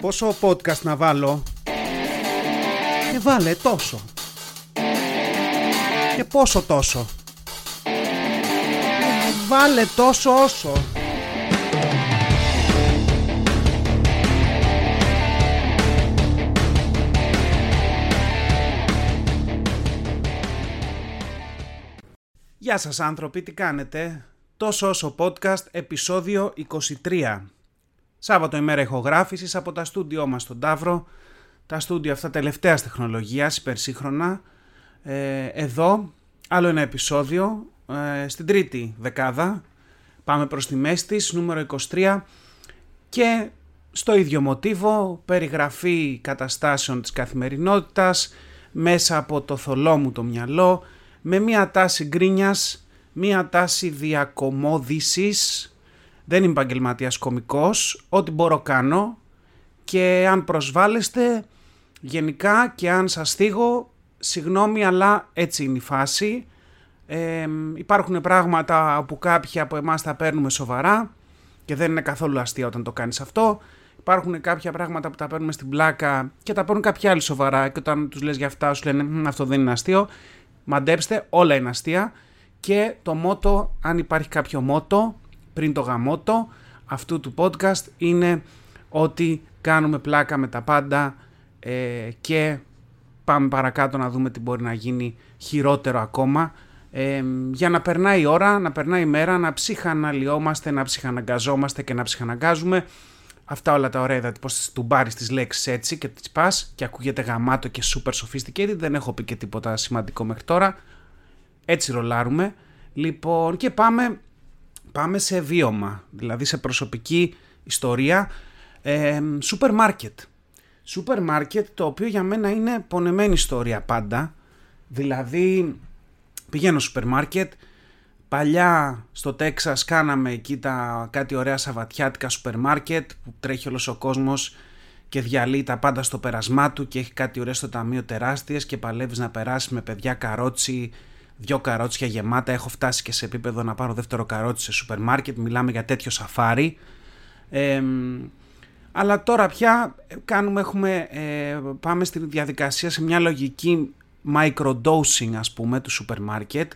Πόσο podcast να βάλω; Και βάλε τόσο. Και πόσο τόσο. Βάλε τόσο όσο. Γεια σας άνθρωποι, τι κάνετε; Τόσο όσο podcast, επεισόδιο 23 Σάββατο ημέρα ηχογράφησης από τα στούντιό μας στον Ταύρο. Τα στούντιο αυτά τελευταία τεχνολογίας, υπερσύγχρονα. Ε, εδώ, άλλο ένα επεισόδιο, ε, στην τρίτη δεκάδα. Πάμε προς τη μέση της, νούμερο 23. Και στο ίδιο μοτίβο, περιγραφή καταστάσεων της καθημερινότητας, μέσα από το θολό μου το μυαλό, με μία τάση γκρίνιας, μία τάση διακομόδησης, δεν είμαι επαγγελματίας κομικός, ό,τι μπορώ κάνω και αν προσβάλλεστε γενικά και αν σας θίγω, συγγνώμη αλλά έτσι είναι η φάση. Ε, υπάρχουν πράγματα που κάποιοι από εμάς τα παίρνουμε σοβαρά και δεν είναι καθόλου αστεία όταν το κάνεις αυτό. Υπάρχουν κάποια πράγματα που τα παίρνουμε στην πλάκα και τα παίρνουν κάποιοι άλλοι σοβαρά και όταν τους λες για αυτά σου λένε αυτό δεν είναι αστείο. Μαντέψτε, όλα είναι αστεία και το μότο, αν υπάρχει κάποιο μότο, πριν το γαμότο αυτού του podcast είναι ότι κάνουμε πλάκα με τα πάντα ε, και πάμε παρακάτω να δούμε τι μπορεί να γίνει χειρότερο ακόμα. Ε, για να περνάει η ώρα, να περνάει η μέρα, να ψυχαναλυόμαστε, να ψυχαναγκαζόμαστε και να ψυχαναγκάζουμε. Αυτά όλα τα ωραία είδατε πως του μπάρεις τις λέξεις έτσι και τις πας και ακούγεται γαμάτο και super sophisticated. Δεν έχω πει και τίποτα σημαντικό μέχρι τώρα. Έτσι ρολάρουμε. Λοιπόν και πάμε πάμε σε βίωμα, δηλαδή σε προσωπική ιστορία, ε, σούπερ μάρκετ. Σούπερ μάρκετ το οποίο για μένα είναι πονεμένη ιστορία πάντα, δηλαδή πηγαίνω σούπερ μάρκετ, παλιά στο Τέξας κάναμε εκεί τα κάτι ωραία σαββατιάτικα σούπερ μάρκετ που τρέχει όλος ο κόσμος και διαλύει τα πάντα στο πέρασμά του και έχει κάτι ουρές στο ταμείο τεράστιες και παλεύεις να περάσεις με παιδιά καρότσι δυο καρότσια γεμάτα. Έχω φτάσει και σε επίπεδο να πάρω δεύτερο καρότσι σε σούπερ μάρκετ. Μιλάμε για τέτοιο σαφάρι. αλλά τώρα πια κάνουμε, έχουμε, ε, πάμε στη διαδικασία σε μια λογική microdosing ας πούμε του σούπερ μάρκετ.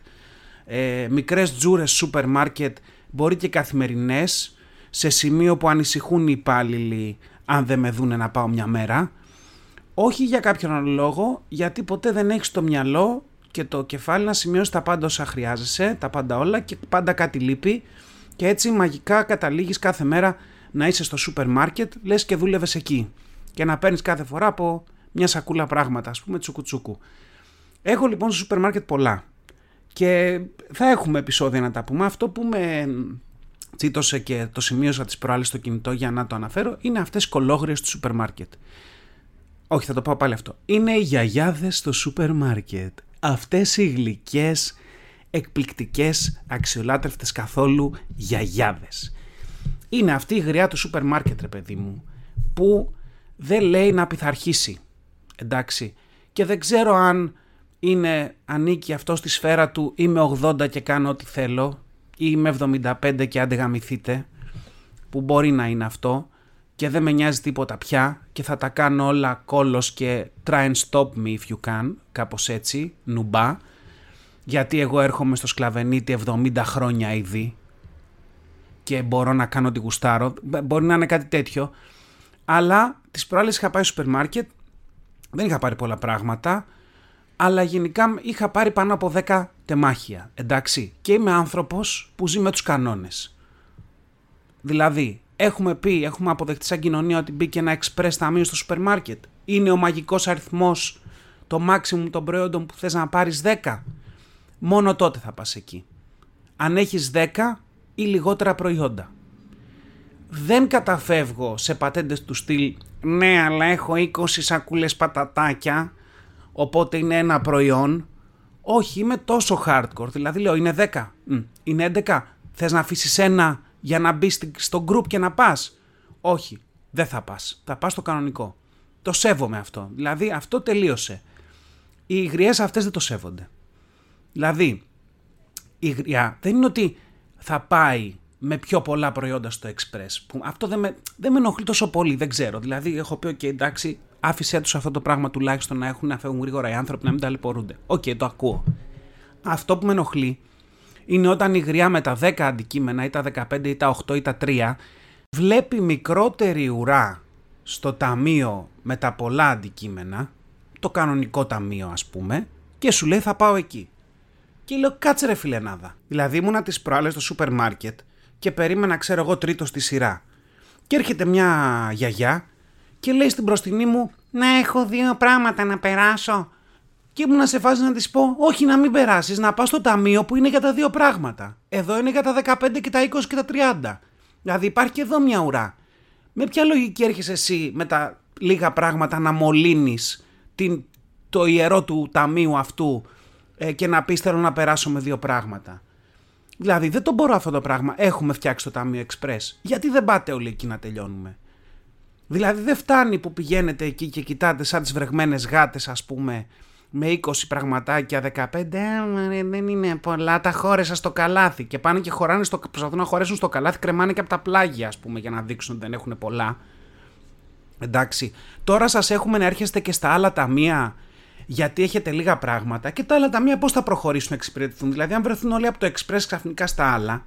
Ε, μικρές τζούρες σούπερ μάρκετ μπορεί και καθημερινές σε σημείο που ανησυχούν οι υπάλληλοι αν δεν με δούνε να πάω μια μέρα. Όχι για κάποιον άλλο λόγο, γιατί ποτέ δεν έχεις το μυαλό και το κεφάλι να σημειώσει τα πάντα όσα χρειάζεσαι, τα πάντα όλα και πάντα κάτι λείπει και έτσι μαγικά καταλήγεις κάθε μέρα να είσαι στο σούπερ μάρκετ, λες και δούλευες εκεί και να παίρνεις κάθε φορά από μια σακούλα πράγματα, ας πούμε τσουκουτσούκου. Έχω λοιπόν στο σούπερ μάρκετ πολλά και θα έχουμε επεισόδια να τα πούμε. Αυτό που με τσίτωσε και το σημείωσα τις προάλλες στο κινητό για να το αναφέρω είναι αυτές οι κολόγριες του σούπερ μάρκετ. Όχι, θα το πάω πάλι αυτό. Είναι οι γιαγιάδες στο σούπερ μάρκετ αυτές οι γλυκές, εκπληκτικές, αξιολάτρευτες καθόλου γιαγιάδες. Είναι αυτή η γριά του σούπερ μάρκετ ρε παιδί μου, που δεν λέει να πειθαρχήσει, εντάξει, και δεν ξέρω αν είναι, ανήκει αυτό στη σφαίρα του είμαι 80 και κάνω ό,τι θέλω ή είμαι 75 και αντεγαμηθείτε, που μπορεί να είναι αυτό, και δεν με νοιάζει τίποτα πια και θα τα κάνω όλα κόλος και try and stop me if you can, κάπως έτσι, νουμπά, γιατί εγώ έρχομαι στο σκλαβενίτι 70 χρόνια ήδη και μπορώ να κάνω τη γουστάρω, μπορεί να είναι κάτι τέτοιο, αλλά τις προάλλες είχα πάει στο σούπερ μάρκετ, δεν είχα πάρει πολλά πράγματα, αλλά γενικά είχα πάρει πάνω από 10 τεμάχια, εντάξει, και είμαι άνθρωπος που ζει με τους κανόνες. Δηλαδή, Έχουμε πει, έχουμε αποδεχτεί σαν κοινωνία ότι μπήκε ένα express ταμείο στο σούπερ μάρκετ. Είναι ο μαγικός αριθμός, το maximum των προϊόντων που θες να πάρεις 10. Μόνο τότε θα πας εκεί. Αν έχεις 10 ή λιγότερα προϊόντα. Δεν καταφεύγω σε πατέντες του στυλ «Ναι, αλλά έχω 20 σακούλες πατατάκια, οπότε είναι ένα προϊόν». Όχι, είμαι τόσο hardcore, δηλαδή λέω είναι 10, είναι 11, θες να αφήσεις ένα για να μπεις στο group και να πας. Όχι, δεν θα πας. Θα πας στο κανονικό. Το σέβομαι αυτό. Δηλαδή αυτό τελείωσε. Οι γριές αυτές δεν το σέβονται. Δηλαδή, η γριά δεν είναι ότι θα πάει με πιο πολλά προϊόντα στο Express. Που αυτό δεν με, δεν με ενοχλεί τόσο πολύ, δεν ξέρω. Δηλαδή, έχω πει, OK, εντάξει, άφησέ τους αυτό το πράγμα τουλάχιστον να έχουν να φεύγουν γρήγορα οι άνθρωποι, να μην ταλαιπωρούνται. OK, okay, το ακούω. Αυτό που με ενοχλεί είναι όταν η γριά με τα 10 αντικείμενα ή τα 15 ή τα 8 ή τα 3 βλέπει μικρότερη ουρά στο ταμείο με τα πολλά αντικείμενα, το κανονικό ταμείο ας πούμε, και σου λέει θα πάω εκεί. Και λέω κάτσε ρε φιλενάδα. Δηλαδή ήμουνα τις προάλλες στο σούπερ μάρκετ και περίμενα ξέρω εγώ τρίτος στη σειρά. Και έρχεται μια γιαγιά και λέει στην μπροστινή μου να έχω δύο πράγματα να περάσω. Και ήμουν να σε φάση να της πω, Όχι, να μην περάσεις, να πας στο ταμείο που είναι για τα δύο πράγματα. Εδώ είναι για τα 15 και τα 20 και τα 30. Δηλαδή υπάρχει και εδώ μια ουρά. Με ποια λογική έρχεσαι εσύ με τα λίγα πράγματα να μολύνεις το ιερό του ταμείου αυτού ε, και να πεις θέλω να περάσω με δύο πράγματα. Δηλαδή δεν το μπορώ αυτό το πράγμα. Έχουμε φτιάξει το Ταμείο Express. Γιατί δεν πάτε όλοι εκεί να τελειώνουμε; Δηλαδή δεν φτάνει που πηγαίνετε εκεί και κοιτάτε σαν τις βρεγμένες γάτες ας πούμε με 20 πραγματάκια, 15, δεν είναι πολλά, τα χώρεσα στο καλάθι και πάνε και χωράνε στο, προσπαθούν να χωρέσουν στο καλάθι, κρεμάνε και από τα πλάγια ας πούμε για να δείξουν ότι δεν έχουν πολλά. Εντάξει, τώρα σας έχουμε να έρχεστε και στα άλλα ταμεία γιατί έχετε λίγα πράγματα και τα άλλα ταμεία πώς θα προχωρήσουν να εξυπηρετηθούν; Δηλαδή αν βρεθούν όλοι από το Express ξαφνικά στα άλλα,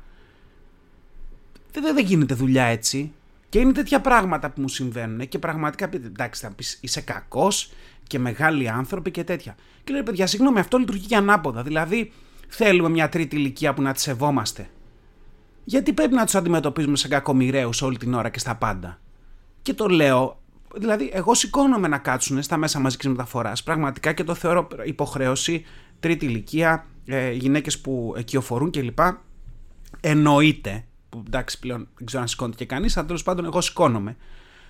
δεν, δεν γίνεται δουλειά έτσι. Και είναι τέτοια πράγματα που μου συμβαίνουν και πραγματικά πείτε, εντάξει, θα πεις είσαι κακός και μεγάλοι άνθρωποι και τέτοια. Και λέει, παιδιά, συγγνώμη, αυτό λειτουργεί και ανάποδα. Δηλαδή, θέλουμε μια τρίτη ηλικία που να τη σεβόμαστε. Γιατί πρέπει να τους αντιμετωπίζουμε σαν κακομοιραίους όλη την ώρα και στα πάντα. Και το λέω, δηλαδή, εγώ σηκώνομαι να κάτσουν στα μέσα μαζικής μεταφοράς πραγματικά και το θεωρώ υποχρέωση τρίτη ηλικία, ε, γυναίκες που οικειοφορούν κλπ. Εννοείται που εντάξει πλέον δεν ξέρω αν σηκώνεται και κανείς, αλλά τέλος πάντων εγώ σηκώνομαι.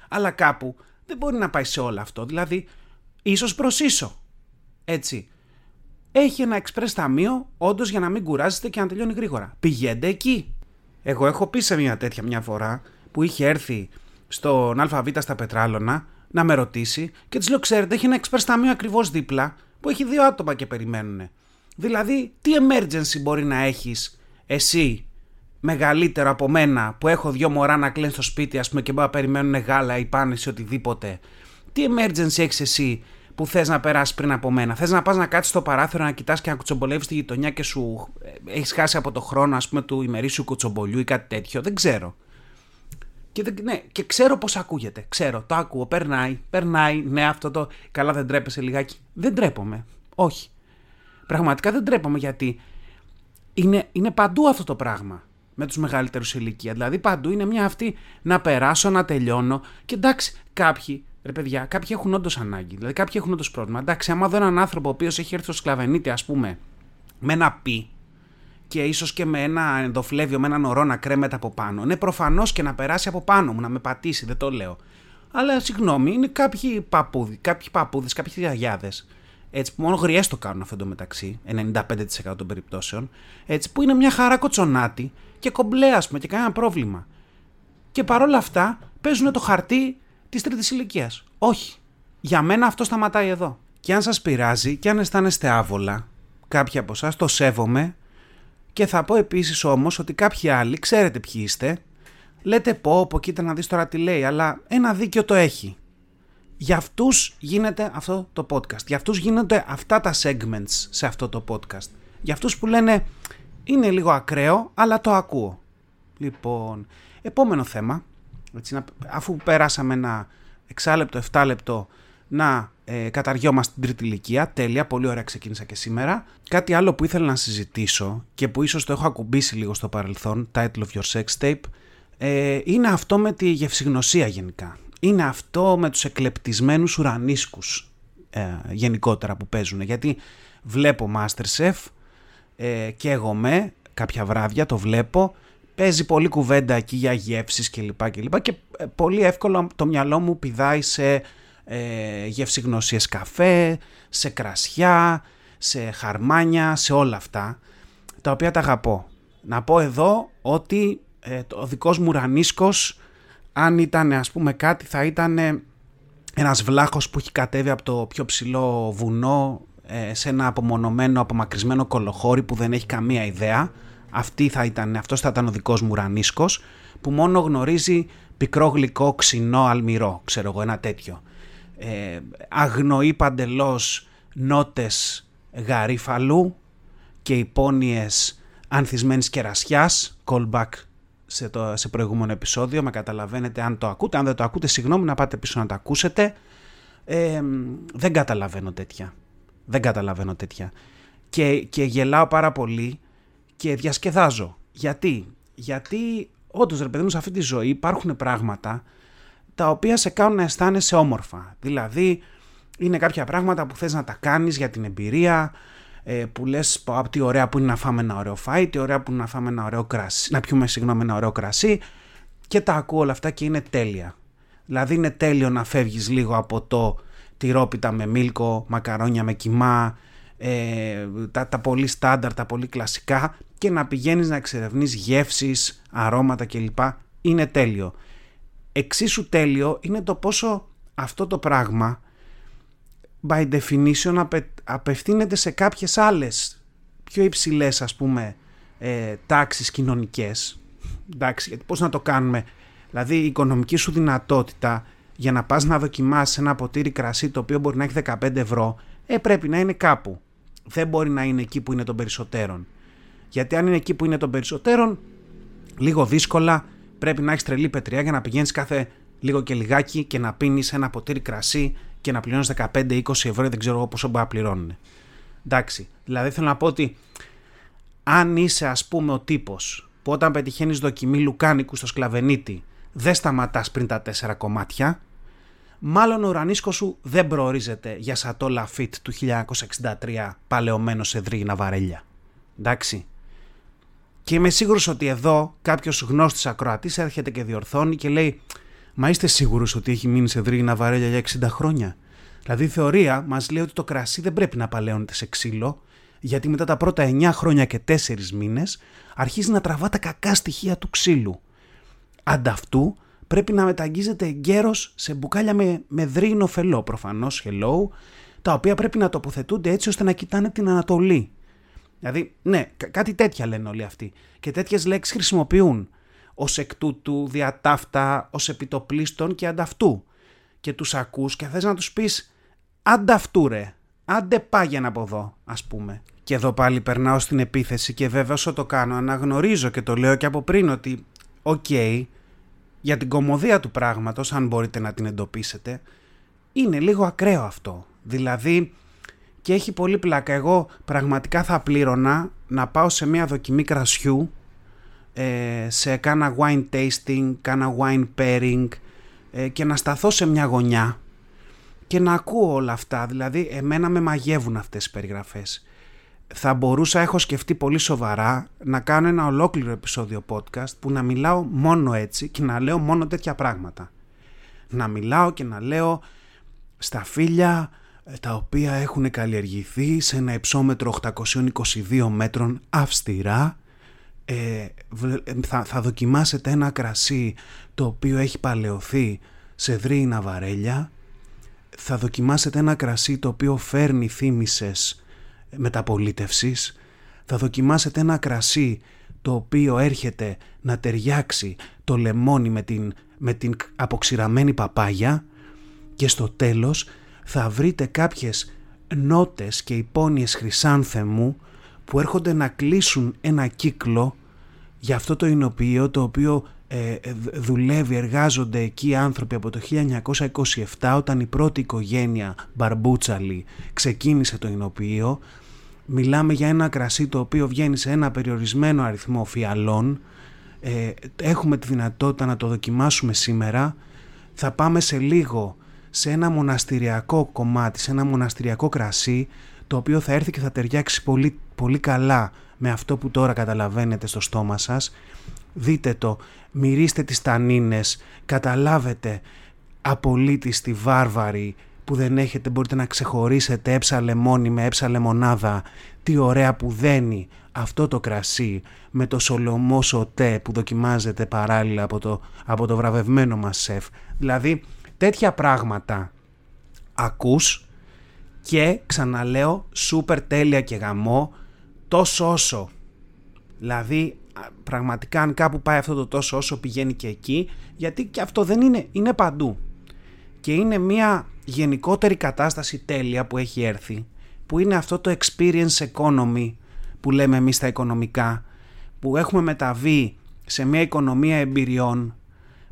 Αλλά κάπου δεν μπορεί να πάει σε όλο αυτό. Δηλαδή, ίσως προ ίσο. Έτσι. Έχει ένα express ταμείο, όντως για να μην κουράζεστε και να τελειώνει γρήγορα. Πηγαίνετε εκεί. Εγώ έχω πει σε μια τέτοια μια φορά που είχε έρθει στον ΑΒ στα Πετράλωνα να με ρωτήσει και της λέω: Ξέρετε, έχει ένα express ταμείο ακριβώς δίπλα που έχει δύο άτομα και περιμένουν. Δηλαδή, τι emergency μπορεί να έχεις εσύ μεγαλύτερο από μένα που έχω δυο μωρά να κλαίνουν στο σπίτι, ας πούμε, και μπορεί να περιμένουν γάλα ή πάνε σε οτιδήποτε. Τι emergency έχεις εσύ που θες να περάσεις πριν από μένα. Θες να πας να κάτσεις στο παράθυρο να κοιτάς και να κουτσομπολεύεις τη γειτονιά και σου ε, έχεις χάσει από το χρόνο, ας πούμε, του ημερήσιου κουτσομπολιού ή κάτι τέτοιο. Δεν ξέρω. Και, δεν, ναι, και ξέρω πώς ακούγεται. Ξέρω, το ακούω. Περνάει, περνάει. Ναι, αυτό το. Καλά, δεν τρέπεσαι λιγάκι. Δεν τρέπομαι. Όχι. Πραγματικά δεν τρέπομαι γιατί είναι, είναι παντού αυτό το πράγμα με τους μεγαλύτερους ηλικία. Δηλαδή παντού είναι μια αυτή να περάσω, να τελειώνω. Και εντάξει, κάποιοι, ρε παιδιά, κάποιοι έχουν όντως ανάγκη. Δηλαδή κάποιοι έχουν όντως πρόβλημα. Εντάξει, άμα δω έναν άνθρωπο ο οποίος έχει έρθει στο σκλαβενίτη, ας πούμε, με ένα πι και ίσως και με ένα ενδοφλέβιο, με έναν ορό να κρέμεται από πάνω. Ναι, προφανώς και να περάσει από πάνω μου, να με πατήσει, δεν το λέω. Αλλά συγγνώμη, είναι κάποιοι παππούδε, κάποιοι παππούδες, κάποιοι γιαγιάδες έτσι που μόνο γριές το κάνουν αυτό το μεταξύ, 95% των περιπτώσεων, έτσι που είναι μια χαρά κοτσονάτη και κομπλέ, ας πούμε, και κανένα πρόβλημα. Και παρόλα αυτά παίζουν το χαρτί της τρίτης ηλικίας. Όχι. Για μένα αυτό σταματάει εδώ. Και αν σας πειράζει και αν αισθάνεστε άβολα, κάποιοι από εσάς το σέβομαι και θα πω επίσης όμως ότι κάποιοι άλλοι, ξέρετε ποιοι είστε, λέτε πω, πω, κοίτα να δεις τώρα τι λέει, αλλά ένα δίκιο το έχει. Για αυτούς γίνεται αυτό το podcast. Για αυτούς γίνονται αυτά τα segments σε αυτό το podcast. Για αυτούς που λένε είναι λίγο ακραίο, αλλά το ακούω. Λοιπόν, επόμενο θέμα. Έτσι, αφού περάσαμε ένα εξάλεπτο, εφτάλεπτο να ε, καταργιόμαστε την τρίτη ηλικία. Τέλεια, πολύ ωραία ξεκίνησα και σήμερα. Κάτι άλλο που ήθελα να συζητήσω και που ίσως το έχω ακουμπήσει λίγο στο παρελθόν, title of your sex tape, ε, είναι αυτό με τη γευσηγνωσία γενικά είναι αυτό με τους εκλεπτισμένους ουρανίσκους ε, γενικότερα που παίζουν. Γιατί βλέπω Masterchef ε, και εγώ με κάποια βράδια το βλέπω παίζει πολύ κουβέντα εκεί για γεύσεις κλπ. Και, και, και ε, πολύ εύκολα το μυαλό μου πηδάει σε ε, γευσηγνωσίες καφέ, σε κρασιά, σε χαρμάνια, σε όλα αυτά τα οποία τα αγαπώ. Να πω εδώ ότι ε, ο δικός μου ουρανίσκος αν ήταν ας πούμε κάτι θα ήταν ένας βλάχος που έχει κατέβει από το πιο ψηλό βουνό ε, σε ένα απομονωμένο, απομακρυσμένο κολοχώρι που δεν έχει καμία ιδέα. Αυτή θα ήταν, αυτός θα ήταν ο δικός μου ουρανίσκος που μόνο γνωρίζει πικρό γλυκό, ξινό, αλμυρό, ξέρω εγώ, ένα τέτοιο. Ε, αγνοεί παντελώς νότες γαρίφαλου και υπόνοιες ανθισμένης κερασιάς, callback σε, το, σε προηγούμενο επεισόδιο, με καταλαβαίνετε αν το ακούτε, αν δεν το ακούτε συγγνώμη να πάτε πίσω να το ακούσετε. Ε, δεν καταλαβαίνω τέτοια. Δεν καταλαβαίνω τέτοια. Και, και γελάω πάρα πολύ και διασκεδάζω. Γιατί, γιατί όντως ρε παιδί μου σε αυτή τη ζωή υπάρχουν πράγματα τα οποία σε κάνουν να αισθάνεσαι όμορφα. Δηλαδή είναι κάποια πράγματα που θες να τα κάνεις για την εμπειρία, ε, που λες από τι ωραία που είναι να φάμε ένα ωραίο φάι, τι ωραία που είναι να φάμε ένα ωραίο κρασί, να πιούμε συγγνώμη ένα ωραίο κρασί και τα ακούω όλα αυτά και είναι τέλεια. Δηλαδή είναι τέλειο να φεύγεις λίγο από το τυρόπιτα με μίλκο, μακαρόνια με κιμά, ε, τα, τα πολύ στάνταρ, τα πολύ κλασικά και να πηγαίνεις να εξερευνείς γεύσεις, αρώματα κλπ. Είναι τέλειο. Εξίσου τέλειο είναι το πόσο αυτό το πράγμα by definition απε, απευθύνεται σε κάποιες άλλες πιο υψηλές ας πούμε ε, τάξεις κοινωνικές. Εντάξει, γιατί πώς να το κάνουμε; Δηλαδή η οικονομική σου δυνατότητα για να πας να δοκιμάσεις ένα ποτήρι κρασί το οποίο μπορεί να έχει 15 ευρώ ε, πρέπει να είναι κάπου. Δεν μπορεί να είναι εκεί που είναι των περισσότερων. Γιατί αν είναι εκεί που είναι των περισσότερων, λίγο δύσκολα πρέπει να έχεις τρελή πετριά για να πηγαίνεις κάθε λίγο και λιγάκι και να πίνεις ένα ποτήρι κρασί και να πληρώνεις 15-20 ευρώ, δεν ξέρω εγώ πόσο μπορεί να πληρώνουν. Εντάξει. Δηλαδή θέλω να πω ότι αν είσαι, ας πούμε, ο τύπος που όταν πετυχαίνεις δοκιμή λουκάνικου στο σκλαβενίτη δεν σταματάς πριν τα τέσσερα κομμάτια, μάλλον ο ουρανίσκο σου δεν προορίζεται για σατό λαφίτ του 1963 παλαιωμένος σε δρύγινα βαρέλια. Εντάξει. Και είμαι σίγουρος ότι εδώ κάποιος γνώστης ακροατής έρχεται και διορθώνει και λέει Μα είστε σίγουροι ότι έχει μείνει σε δρύγινα βαρέλια για 60 χρόνια; Δηλαδή η θεωρία μας λέει ότι το κρασί δεν πρέπει να παλαιώνεται σε ξύλο, γιατί μετά τα πρώτα 9 χρόνια και 4 μήνες αρχίζει να τραβά τα κακά στοιχεία του ξύλου. Ανταυτού πρέπει να μεταγγίζεται εγκαίρως σε μπουκάλια με, με δρύγινο φελό, προφανώς hello, τα οποία πρέπει να τοποθετούνται έτσι ώστε να κοιτάνε την Ανατολή. Δηλαδή, ναι, κάτι τέτοια λένε όλοι αυτοί. Και τέτοιες λέξεις χρησιμοποιούν ως εκ τούτου, διά ταύτα, ως επί το πλείστον και αντ' αυτού. Και τους ακούς και θες να τους πεις αντ' αυτού ρε, άντε πάγαινε από εδώ, ας πούμε. Και εδώ πάλι περνάω στην επίθεση και βέβαια όσο το κάνω αναγνωρίζω και το λέω και από πριν ότι οκ, για την κωμωδία του πράγματος, αν μπορείτε να την εντοπίσετε, είναι λίγο ακραίο αυτό. Δηλαδή, και έχει πολύ πλάκα. Εγώ πραγματικά θα πλήρωνα να πάω σε μια δοκιμή κρασιού, ε, σε κάνα wine tasting, κάνα wine pairing ε, και να σταθώ σε μια γωνιά και να ακούω όλα αυτά. Δηλαδή, εμένα με μαγεύουν αυτές οι περιγραφές. Θα μπορούσα, έχω σκεφτεί πολύ σοβαρά, να κάνω ένα ολόκληρο επεισόδιο podcast που να μιλάω μόνο έτσι και να λέω μόνο τέτοια πράγματα. Να μιλάω και να λέω στα φίλια τα οποία έχουν καλλιεργηθεί σε ένα υψόμετρο 822 μέτρων αυστηρά. Ε, θα, θα δοκιμάσετε ένα κρασί το οποίο έχει παλαιωθεί σε δρύινα βαρέλια. Θα δοκιμάσετε ένα κρασί το οποίο φέρνει θύμησες μεταπολίτευσης. Θα δοκιμάσετε ένα κρασί το οποίο έρχεται να ταιριάξει το λεμόνι με την, με την αποξηραμένη παπάγια. Και στο τέλος θα βρείτε κάποιες νότες και υπόνοιες χρυσάνθεμου που έρχονται να κλείσουν ένα κύκλο για αυτό το εινοποιείο το οποίο ε, ε δουλεύει, εργάζονται εκεί άνθρωποι από το 1927 όταν η πρώτη οικογένεια Μπαρμπούτσαλη ξεκίνησε το εινοποιείο. Μιλάμε για ένα κρασί το οποίο βγαίνει σε ένα περιορισμένο αριθμό φιαλών. Ε, έχουμε τη δυνατότητα να το δοκιμάσουμε σήμερα. Θα πάμε σε λίγο σε ένα μοναστηριακό κομμάτι, σε ένα μοναστηριακό κρασί το οποίο θα έρθει και θα ταιριάξει πολύ, πολύ καλά με αυτό που τώρα καταλαβαίνετε στο στόμα σας. Δείτε το, μυρίστε τις τανίνες, καταλάβετε απολύτιστη βάρβαρη που δεν έχετε μπορείτε να ξεχωρίσετε έψα λεμόνι με έψα λεμονάδα τι ωραία που δένει αυτό το κρασί με το σολομό σοτέ που δοκιμάζεται παράλληλα από το, από το βραβευμένο μας σεφ δηλαδή τέτοια πράγματα ακούς και ξαναλέω σούπερ τέλεια και γαμό τόσο όσο Δηλαδή πραγματικά αν κάπου πάει αυτό το τόσο όσο πηγαίνει και εκεί γιατί και αυτό δεν είναι, είναι παντού. Και είναι μια γενικότερη κατάσταση τέλεια που έχει έρθει που είναι αυτό το experience economy που λέμε εμείς στα οικονομικά που έχουμε μεταβεί σε μια οικονομία εμπειριών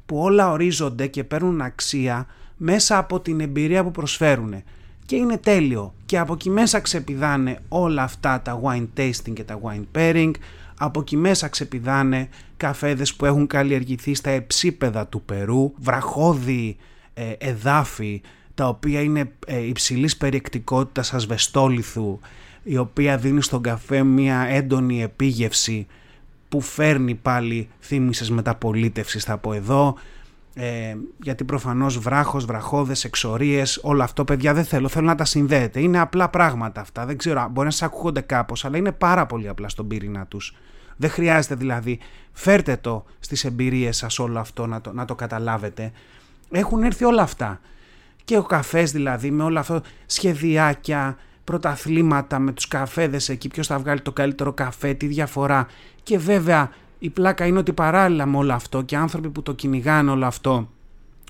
που όλα ορίζονται και παίρνουν αξία μέσα από την εμπειρία που προσφέρουν και είναι τέλειο. Και από εκεί μέσα ξεπηδάνε όλα αυτά τα wine tasting και τα wine pairing. Από εκεί μέσα ξεπηδάνε καφέδες που έχουν καλλιεργηθεί στα εψίπεδα του Περού βραχώδη ε, εδάφη τα οποία είναι ε, υψηλής περιεκτικότητας ασβεστόλιθου η οποία δίνει στον καφέ μια έντονη επίγευση που φέρνει πάλι θύμησες μεταπολίτευσης θα πω εδώ ε, γιατί προφανώς βράχος, βραχώδες, εξορίες, όλο αυτό παιδιά δεν θέλω, θέλω να τα συνδέετε. Είναι απλά πράγματα αυτά, δεν ξέρω, μπορεί να σας ακούγονται κάπως, αλλά είναι πάρα πολύ απλά στον πυρήνα τους. Δεν χρειάζεται δηλαδή, φέρτε το στις εμπειρίες σας όλο αυτό να το, να το καταλάβετε. Έχουν έρθει όλα αυτά. Και ο καφές δηλαδή με όλα αυτά σχεδιάκια, πρωταθλήματα με τους καφέδες εκεί, ποιος θα βγάλει το καλύτερο καφέ, τι διαφορά. Και βέβαια η πλάκα είναι ότι παράλληλα με όλο αυτό και άνθρωποι που το κυνηγάνε όλο αυτό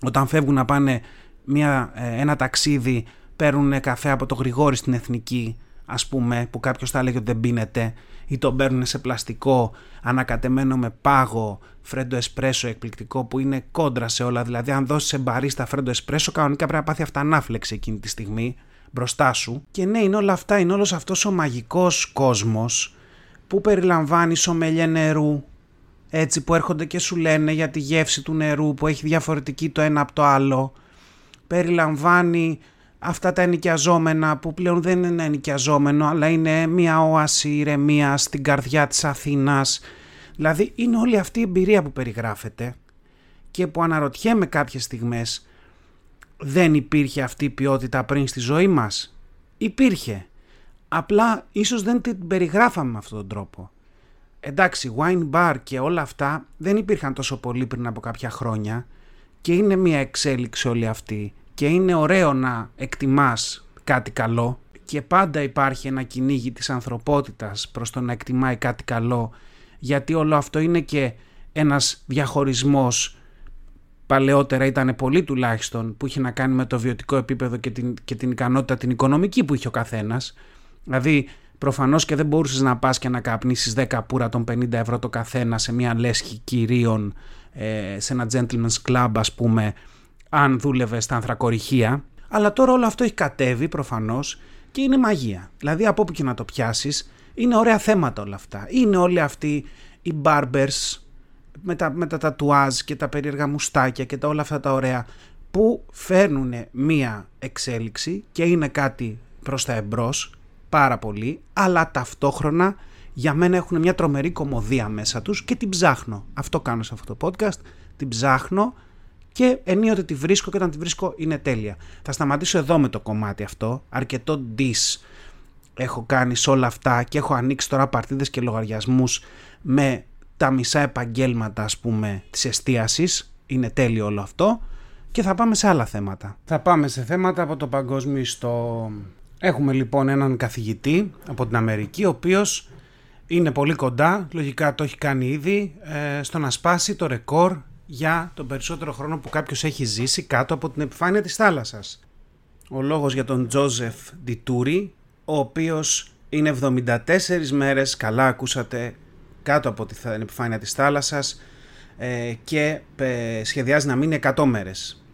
όταν φεύγουν να πάνε μια, ε, ένα ταξίδι παίρνουν καφέ από το Γρηγόρη στην Εθνική ας πούμε που κάποιος θα έλεγε ότι δεν πίνεται ή τον παίρνουν σε πλαστικό ανακατεμένο με πάγο φρέντο εσπρέσο εκπληκτικό που είναι κόντρα σε όλα δηλαδή αν δώσεις σε μπαρίστα φρέντο εσπρέσο κανονικά πρέπει να πάθει αυτανάφλεξη εκείνη τη στιγμή μπροστά σου και ναι είναι όλα αυτά είναι όλος αυτός ο μαγικός κόσμος που περιλαμβάνει σομελιέ νερού έτσι που έρχονται και σου λένε για τη γεύση του νερού που έχει διαφορετική το ένα από το άλλο. Περιλαμβάνει αυτά τα ενοικιαζόμενα που πλέον δεν είναι ενοικιαζόμενο αλλά είναι μια όαση ηρεμία στην καρδιά της Αθήνας. Δηλαδή είναι όλη αυτή η εμπειρία που περιγράφεται και που αναρωτιέμαι κάποιες στιγμές δεν υπήρχε αυτή η ποιότητα πριν στη ζωή μας; Υπήρχε. Απλά ίσως δεν την περιγράφαμε με αυτόν τον τρόπο εντάξει, wine bar και όλα αυτά δεν υπήρχαν τόσο πολύ πριν από κάποια χρόνια και είναι μια εξέλιξη όλη αυτή και είναι ωραίο να εκτιμάς κάτι καλό και πάντα υπάρχει ένα κυνήγι της ανθρωπότητας προς το να εκτιμάει κάτι καλό γιατί όλο αυτό είναι και ένας διαχωρισμός παλαιότερα ήταν πολύ τουλάχιστον που είχε να κάνει με το βιωτικό επίπεδο και την, και την ικανότητα την οικονομική που είχε ο καθένας δηλαδή Προφανώς και δεν μπορούσες να πας και να καπνίσεις 10 πουρα των 50 ευρώ το καθένα σε μια λέσχη κυρίων ε, σε ένα gentleman's club ας πούμε αν δούλευε στα ανθρακοριχεία. Αλλά τώρα όλο αυτό έχει κατέβει προφανώς και είναι μαγεία. Δηλαδή από όπου και να το πιάσεις είναι ωραία θέματα όλα αυτά. Είναι όλοι αυτοί οι barbers με τα, με τα τατουάζ και τα περίεργα μουστάκια και τα όλα αυτά τα ωραία που φέρνουν μία εξέλιξη και είναι κάτι προς τα εμπρός πάρα πολύ, αλλά ταυτόχρονα για μένα έχουν μια τρομερή κομμωδία μέσα τους και την ψάχνω. Αυτό κάνω σε αυτό το podcast, την ψάχνω και ενίοτε τη βρίσκω και όταν τη βρίσκω είναι τέλεια. Θα σταματήσω εδώ με το κομμάτι αυτό, αρκετό dis έχω κάνει σε όλα αυτά και έχω ανοίξει τώρα παρτίδες και λογαριασμούς με τα μισά επαγγέλματα ας πούμε της εστίασης, είναι τέλειο όλο αυτό και θα πάμε σε άλλα θέματα. Θα πάμε σε θέματα από το παγκόσμιο ιστό. Έχουμε λοιπόν έναν καθηγητή από την Αμερική, ο οποίος είναι πολύ κοντά, λογικά το έχει κάνει ήδη, ε, στο να σπάσει το ρεκόρ για τον περισσότερο χρόνο που κάποιος έχει ζήσει κάτω από την επιφάνεια της θάλασσας. Ο λόγος για τον Τζόζεφ Ντιτούρι, ο οποίος είναι 74 μέρες, καλά ακούσατε, κάτω από την επιφάνεια της θάλασσας ε, και ε, σχεδιάζει να μείνει 100 μέρες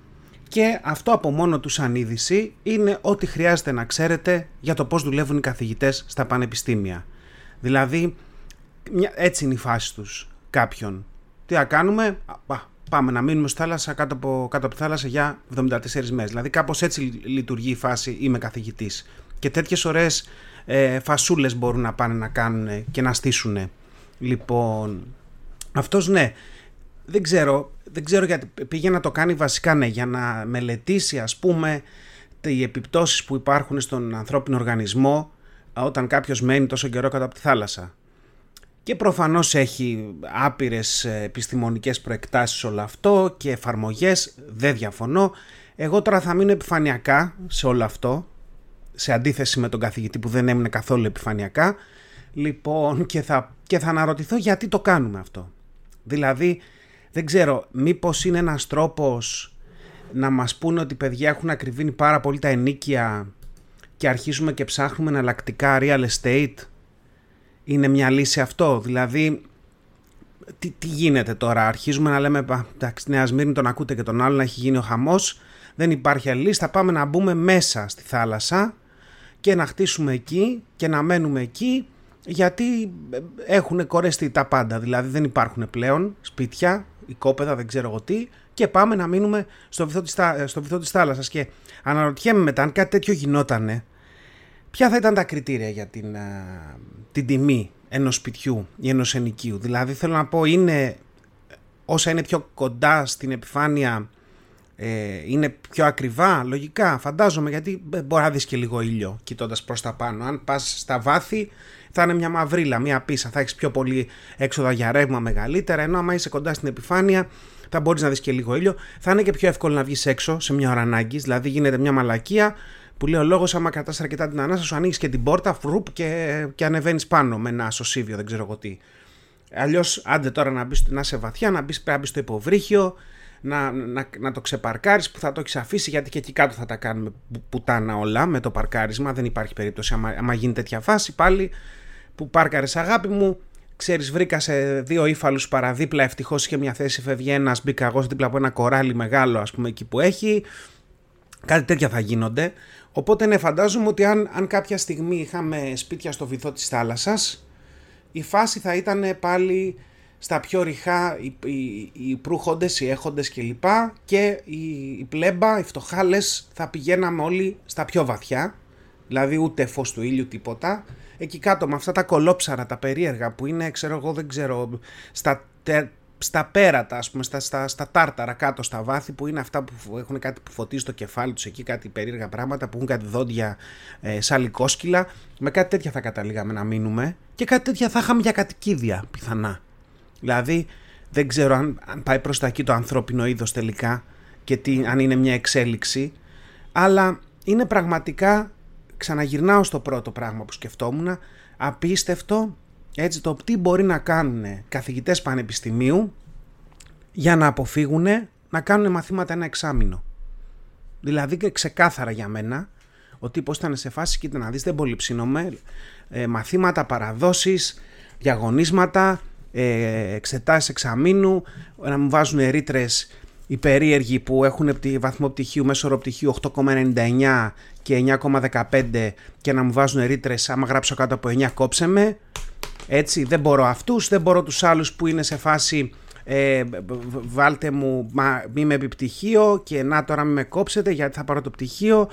και αυτό από μόνο τους σαν είδηση είναι ό,τι χρειάζεται να ξέρετε για το πώς δουλεύουν οι καθηγητές στα πανεπιστήμια. Δηλαδή, έτσι είναι η φάση τους κάποιον. Τι θα κάνουμε, πάμε να μείνουμε στη θάλασσα κάτω από, κάτω από τη θάλασσα για 74 μέρες. Δηλαδή κάπως έτσι λειτουργεί η φάση είμαι καθηγητής. Και τέτοιες ωραίες ε, φασούλες μπορούν να πάνε να κάνουν και να στήσουν. Λοιπόν, αυτός ναι, δεν ξέρω, δεν ξέρω γιατί πήγε να το κάνει βασικά ναι, για να μελετήσει ας πούμε οι επιπτώσεις που υπάρχουν στον ανθρώπινο οργανισμό όταν κάποιος μένει τόσο καιρό κάτω από τη θάλασσα. Και προφανώς έχει άπειρες επιστημονικές προεκτάσεις όλο αυτό και εφαρμογές, δεν διαφωνώ. Εγώ τώρα θα μείνω επιφανειακά σε όλο αυτό, σε αντίθεση με τον καθηγητή που δεν έμεινε καθόλου επιφανειακά. Λοιπόν, και θα, και θα αναρωτηθώ γιατί το κάνουμε αυτό. Δηλαδή, δεν ξέρω, μήπως είναι ένας τρόπος να μας πούνε ότι παιδιά έχουν ακριβήνει πάρα πολύ τα ενίκια και αρχίζουμε και ψάχνουμε εναλλακτικά real estate. Είναι μια λύση αυτό; Δηλαδή, τι, τι γίνεται τώρα; Αρχίζουμε να λέμε, εντάξει, Νέα Σμύρνη τον ακούτε και τον άλλο να έχει γίνει ο χαμός. Δεν υπάρχει άλλη λύση. Θα πάμε να μπούμε μέσα στη θάλασσα και να χτίσουμε εκεί και να μένουμε εκεί γιατί έχουν κορεστεί τα πάντα. Δηλαδή δεν υπάρχουν πλέον σπίτια, οικόπεδα, δεν ξέρω εγώ τι και πάμε να μείνουμε στο βυθό της, στο βυθό της θάλασσας και αναρωτιέμαι μετά αν κάτι τέτοιο γινότανε ποια θα ήταν τα κριτήρια για την, την τιμή ενός σπιτιού ή ενός ενοικίου. Δηλαδή θέλω να πω είναι όσα είναι πιο κοντά στην επιφάνεια ε, είναι πιο ακριβά, λογικά, φαντάζομαι, γιατί μπορεί να δεις και λίγο ήλιο κοιτώντας προς τα πάνω. Αν πας στα βάθη θα είναι μια μαυρίλα, μια πίσα, θα έχεις πιο πολύ έξοδα για ρεύμα μεγαλύτερα, ενώ άμα είσαι κοντά στην επιφάνεια θα μπορείς να δεις και λίγο ήλιο. Θα είναι και πιο εύκολο να βγεις έξω σε μια ώρα ανάγκης, δηλαδή γίνεται μια μαλακία που λέει ο λόγος, άμα κρατάς αρκετά την ανάσα, σου ανοίγεις και την πόρτα, φρουπ και, και ανεβαίνεις πάνω με ένα σωσίβιο, δεν ξέρω εγώ τι. Αλλιώς, άντε τώρα να, μπεις, να είσαι βαθιά, να μπεις πρέπει στο υποβρύχιο, να, να, να το ξεπαρκάρεις που θα το έχεις αφήσει, γιατί και εκεί κάτω θα τα κάνουμε πουτάνα όλα με το παρκάρισμα. Δεν υπάρχει περίπτωση, άμα, άμα γίνει τέτοια φάση, πάλι που πάρκαρες αγάπη μου, ξέρεις, βρήκα σε δύο ύφαλους παραδίπλα. Ευτυχώς είχε μια θέση, φεύγει ένας, μπήκα εγώ δίπλα από ένα κοράλι μεγάλο, ας πούμε, εκεί που έχει. Κάτι τέτοια θα γίνονται. Οπότε ναι, φαντάζομαι ότι αν, αν κάποια στιγμή είχαμε σπίτια στο βυθό της θάλασσας, η φάση θα ήταν πάλι στα πιο ρηχά οι, οι, οι προύχοντες, οι έχοντες κλπ. Και η, η πλέμπα, οι φτωχάλες θα πηγαίναμε όλοι στα πιο βαθιά, δηλαδή ούτε φως του ήλιου τίποτα. Εκεί κάτω με αυτά τα κολόψαρα, τα περίεργα που είναι, ξέρω εγώ δεν ξέρω, στα στα πέρατα, ας πούμε, στα, στα, στα τάρταρα κάτω στα βάθη που είναι αυτά που έχουν κάτι που φωτίζει το κεφάλι τους εκεί, κάτι περίεργα πράγματα που έχουν κάτι δόντια ε, σαν λικόσκυλα. Με κάτι τέτοια θα καταλήγαμε να μείνουμε και κάτι τέτοια θα είχαμε για κατοικίδια πιθανά. Δηλαδή δεν ξέρω αν, αν πάει προς τα εκεί το ανθρώπινο είδος τελικά και τι, αν είναι μια εξέλιξη αλλά είναι πραγματικά ξαναγυρνάω στο πρώτο πράγμα που σκεφτόμουν απίστευτο έτσι το τι μπορεί να κάνουν καθηγητές πανεπιστημίου για να αποφύγουν να κάνουν μαθήματα ένα εξάμεινο. Δηλαδή και ξεκάθαρα για μένα ο τύπος ήταν σε φάση, κοίτα να δεις δεν πολύ ψήνομαι, ε, μαθήματα, παραδόσεις, διαγωνίσματα, ε, εξετάσεις εξαμήνου, να μου βάζουν ρήτρες οι περίεργοι που έχουν βαθμό πτυχίου, μέσο όρο πτυχίου 8,99 και 9,15 και να μου βάζουν ρήτρες άμα γράψω κάτω από 9 κόψε με. Έτσι, δεν μπορώ αυτούς, δεν μπορώ τους άλλους που είναι σε φάση ε, βάλτε μου, μα, μη με επιπτυχίο και να τώρα μην με κόψετε γιατί θα πάρω το πτυχίο.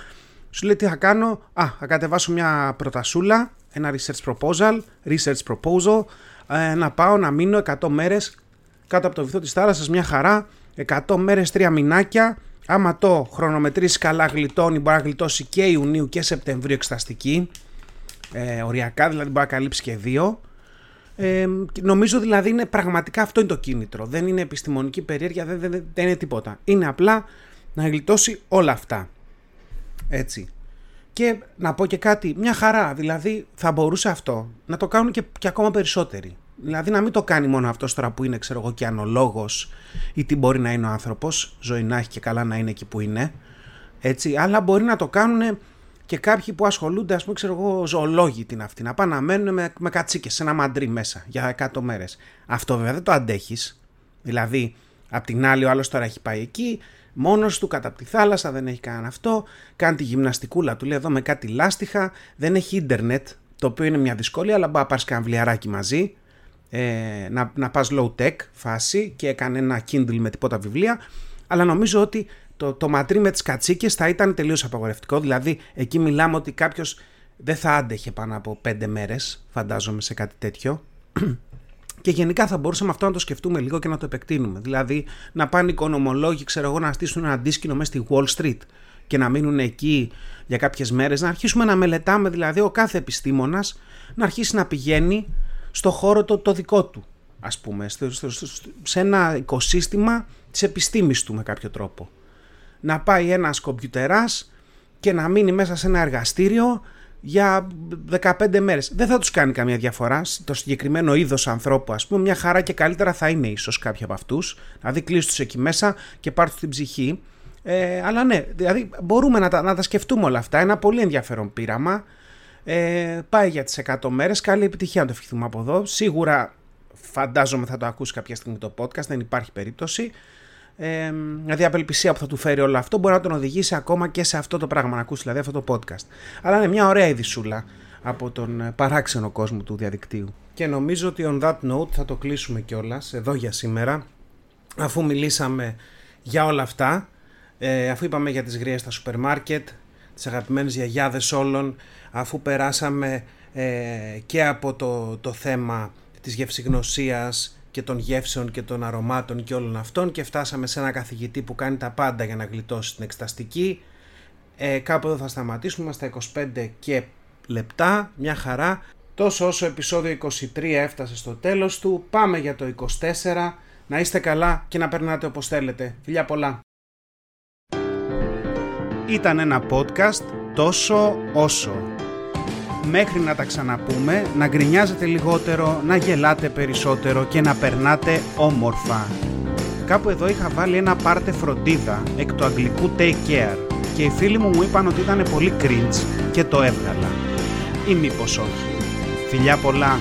Σου λέει τι θα κάνω, α, θα κατεβάσω μια προτασούλα, ένα research proposal, research proposal, ε, να πάω να μείνω 100 μέρες κάτω από το βυθό της θάλασσας, μια χαρά, 100 μέρες, τρία μηνάκια, άμα το χρονομετρήσεις καλά γλιτώνει, μπορεί να γλιτώσει και Ιουνίου και Σεπτεμβρίου εξεταστική, ε, οριακά δηλαδή μπορεί να καλύψει και δύο ε, νομίζω δηλαδή είναι πραγματικά αυτό είναι το κίνητρο. Δεν είναι επιστημονική περιέργεια, δεν, δεν, δεν είναι τίποτα. Είναι απλά να γλιτώσει όλα αυτά. Έτσι. Και να πω και κάτι, μια χαρά, δηλαδή θα μπορούσε αυτό να το κάνουν και, και ακόμα περισσότεροι. Δηλαδή να μην το κάνει μόνο αυτός τώρα που είναι ξέρω εγώ και ανολόγος ή τι μπορεί να είναι ο άνθρωπος, ζωή να έχει και καλά να είναι εκεί που είναι, έτσι, αλλά μπορεί να το κάνουν και κάποιοι που ασχολούνται, ας πούμε, ξέρω εγώ, ζωολόγοι την αυτή, να πάνε να μένουν με, με κατσίκες σε ένα μαντρί μέσα για 100 μέρες. Αυτό βέβαια δεν το αντέχεις. Δηλαδή, απ' την άλλη, ο άλλος τώρα έχει πάει εκεί, μόνος του κατά τη θάλασσα, δεν έχει κανένα αυτό. Κάνει τη γυμναστικούλα του, λέει εδώ με κάτι λάστιχα. Δεν έχει ίντερνετ, το οποίο είναι μια δυσκολία, αλλά μπορεί να πάρεις κανένα βιβλιαράκι μαζί. Ε, να, να πας low tech φάση και έκανε ένα Kindle με τίποτα βιβλία αλλά νομίζω ότι το, το ματρί με τις κατσίκες θα ήταν τελείως απαγορευτικό. Δηλαδή εκεί μιλάμε ότι κάποιος δεν θα άντεχε πάνω από πέντε μέρες, φαντάζομαι σε κάτι τέτοιο. Και γενικά θα μπορούσαμε αυτό να το σκεφτούμε λίγο και να το επεκτείνουμε. Δηλαδή να πάνε οικονομολόγοι, ξέρω εγώ, να στήσουν ένα αντίσκηνο μέσα στη Wall Street και να μείνουν εκεί για κάποιες μέρες, να αρχίσουμε να μελετάμε, δηλαδή ο κάθε επιστήμονας να αρχίσει να πηγαίνει στο χώρο το, το δικό του, ας πούμε, σε ένα οικοσύστημα της επιστήμης του με κάποιο τρόπο να πάει ένας κομπιουτεράς και να μείνει μέσα σε ένα εργαστήριο για 15 μέρες. Δεν θα τους κάνει καμία διαφορά. Το συγκεκριμένο είδος ανθρώπου, ας πούμε, μια χαρά και καλύτερα θα είναι ίσως κάποιοι από αυτούς. Δηλαδή κλείσου τους εκεί μέσα και πάρ' την ψυχή. Ε, αλλά ναι, δηλαδή μπορούμε να τα, να τα σκεφτούμε όλα αυτά. Ένα πολύ ενδιαφέρον πείραμα. Ε, πάει για τις 100 μέρες. Καλή επιτυχία να το ευχηθούμε από εδώ. Σίγουρα φαντάζομαι θα το ακούσει κάποια στιγμή το podcast, δεν υπάρχει περίπτωση. Ε, δηλαδή, η απελπισία που θα του φέρει όλο αυτό μπορεί να τον οδηγήσει ακόμα και σε αυτό το πράγμα, να ακούσει δηλαδή αυτό το podcast. Αλλά είναι μια ωραία ειδισούλα από τον ε, παράξενο κόσμο του διαδικτύου. Και νομίζω ότι on that note θα το κλείσουμε κιόλας εδώ για σήμερα, αφού μιλήσαμε για όλα αυτά, ε, αφού είπαμε για τις γριές στα σούπερ μάρκετ, τις αγαπημένες γιαγιάδες όλων, αφού περάσαμε ε, και από το, το θέμα της γευσηγνωσίας και των γεύσεων και των αρωμάτων και όλων αυτών και φτάσαμε σε ένα καθηγητή που κάνει τα πάντα για να γλιτώσει την εξεταστική. Ε, κάπου εδώ θα σταματήσουμε στα 25 και λεπτά, μια χαρά. Τόσο όσο επεισόδιο 23 έφτασε στο τέλος του, πάμε για το 24. Να είστε καλά και να περνάτε όπως θέλετε. Φιλιά πολλά. Ήταν ένα podcast τόσο όσο μέχρι να τα ξαναπούμε, να γκρινιάζετε λιγότερο, να γελάτε περισσότερο και να περνάτε όμορφα. Κάπου εδώ είχα βάλει ένα πάρτε φροντίδα εκ του αγγλικού take care και οι φίλοι μου μου είπαν ότι ήταν πολύ cringe και το έβγαλα. Ή μήπως όχι. Φιλιά πολλά.